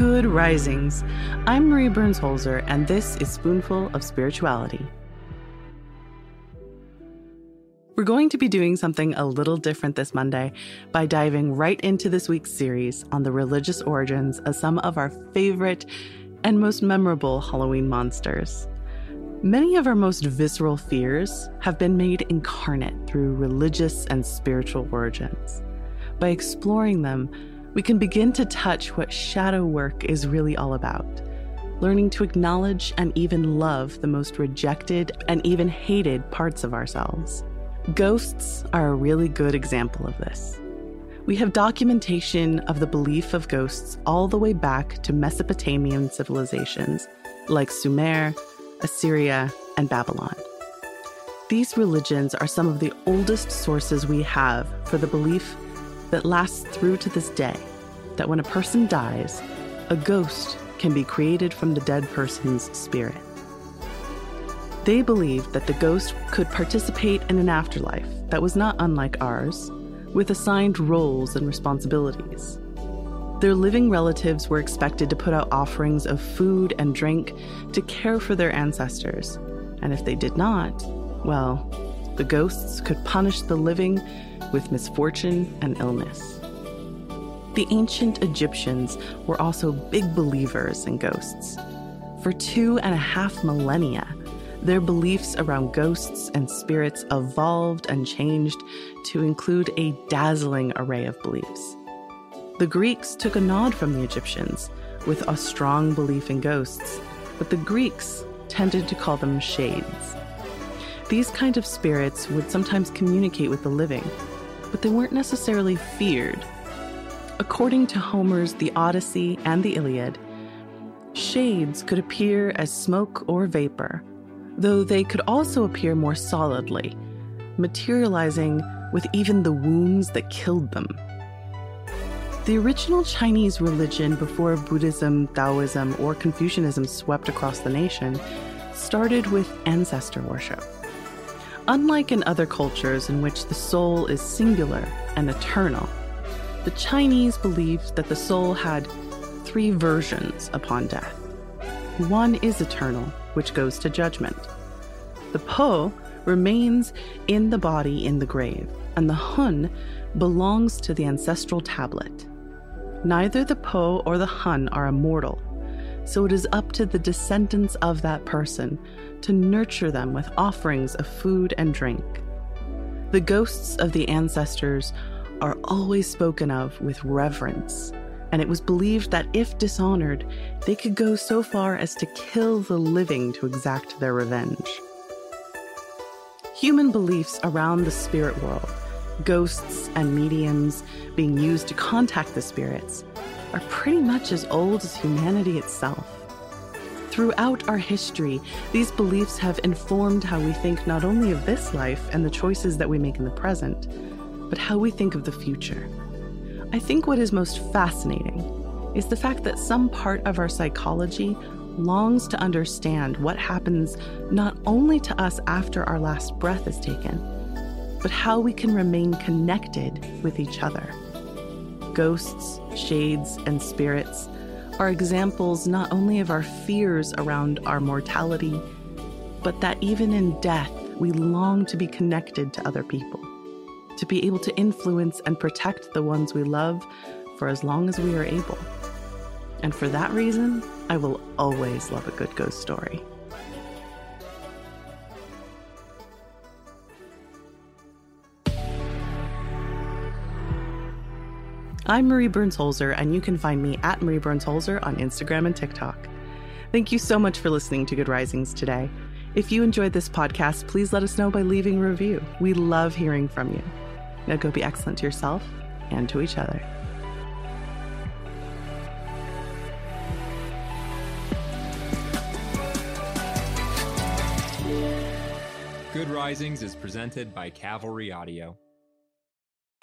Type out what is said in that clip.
Good risings. I'm Marie Burns Holzer, and this is Spoonful of Spirituality. We're going to be doing something a little different this Monday by diving right into this week's series on the religious origins of some of our favorite and most memorable Halloween monsters. Many of our most visceral fears have been made incarnate through religious and spiritual origins. By exploring them, we can begin to touch what shadow work is really all about. Learning to acknowledge and even love the most rejected and even hated parts of ourselves. Ghosts are a really good example of this. We have documentation of the belief of ghosts all the way back to Mesopotamian civilizations like Sumer, Assyria, and Babylon. These religions are some of the oldest sources we have for the belief that lasts through to this day that when a person dies, a ghost can be created from the dead person's spirit. They believed that the ghost could participate in an afterlife that was not unlike ours, with assigned roles and responsibilities. Their living relatives were expected to put out offerings of food and drink to care for their ancestors, and if they did not, well, the ghosts could punish the living with misfortune and illness. The ancient Egyptians were also big believers in ghosts. For two and a half millennia, their beliefs around ghosts and spirits evolved and changed to include a dazzling array of beliefs. The Greeks took a nod from the Egyptians with a strong belief in ghosts, but the Greeks tended to call them shades. These kind of spirits would sometimes communicate with the living, but they weren't necessarily feared. According to Homer's The Odyssey and the Iliad, shades could appear as smoke or vapor, though they could also appear more solidly, materializing with even the wounds that killed them. The original Chinese religion before Buddhism, Taoism, or Confucianism swept across the nation started with ancestor worship. Unlike in other cultures in which the soul is singular and eternal, the Chinese believed that the soul had three versions upon death. One is eternal, which goes to judgment. The Po remains in the body in the grave, and the Hun belongs to the ancestral tablet. Neither the Po or the Hun are immortal, so it is up to the descendants of that person to nurture them with offerings of food and drink. The ghosts of the ancestors are always spoken of with reverence, and it was believed that if dishonored, they could go so far as to kill the living to exact their revenge. Human beliefs around the spirit world, ghosts and mediums being used to contact the spirits, are pretty much as old as humanity itself. Throughout our history, these beliefs have informed how we think not only of this life and the choices that we make in the present, but how we think of the future. I think what is most fascinating is the fact that some part of our psychology longs to understand what happens not only to us after our last breath is taken, but how we can remain connected with each other. Ghosts, shades, and spirits are examples not only of our fears around our mortality, but that even in death, we long to be connected to other people, to be able to influence and protect the ones we love for as long as we are able. And for that reason, I will always love a good ghost story. I'm Marie Burns Holzer, and you can find me at Marie Burns Holzer on Instagram and TikTok. Thank you so much for listening to Good Risings today. If you enjoyed this podcast, please let us know by leaving a review. We love hearing from you. Now go be excellent to yourself and to each other. Good Risings is presented by Cavalry Audio.